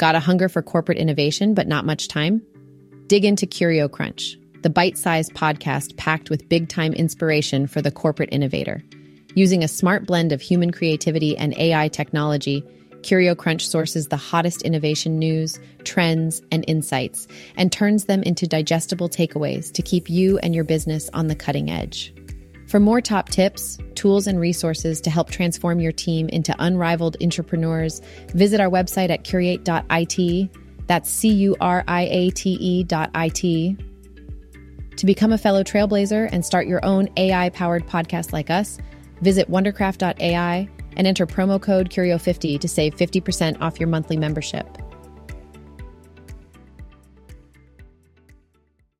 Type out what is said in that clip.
Got a hunger for corporate innovation but not much time? Dig into CurioCrunch, the bite sized podcast packed with big time inspiration for the corporate innovator. Using a smart blend of human creativity and AI technology, CurioCrunch sources the hottest innovation news, trends, and insights and turns them into digestible takeaways to keep you and your business on the cutting edge. For more top tips, tools, and resources to help transform your team into unrivaled entrepreneurs, visit our website at curiate.it. That's C U R I A T E dot IT. To become a fellow trailblazer and start your own AI powered podcast like us, visit wondercraft.ai and enter promo code Curio50 to save 50% off your monthly membership.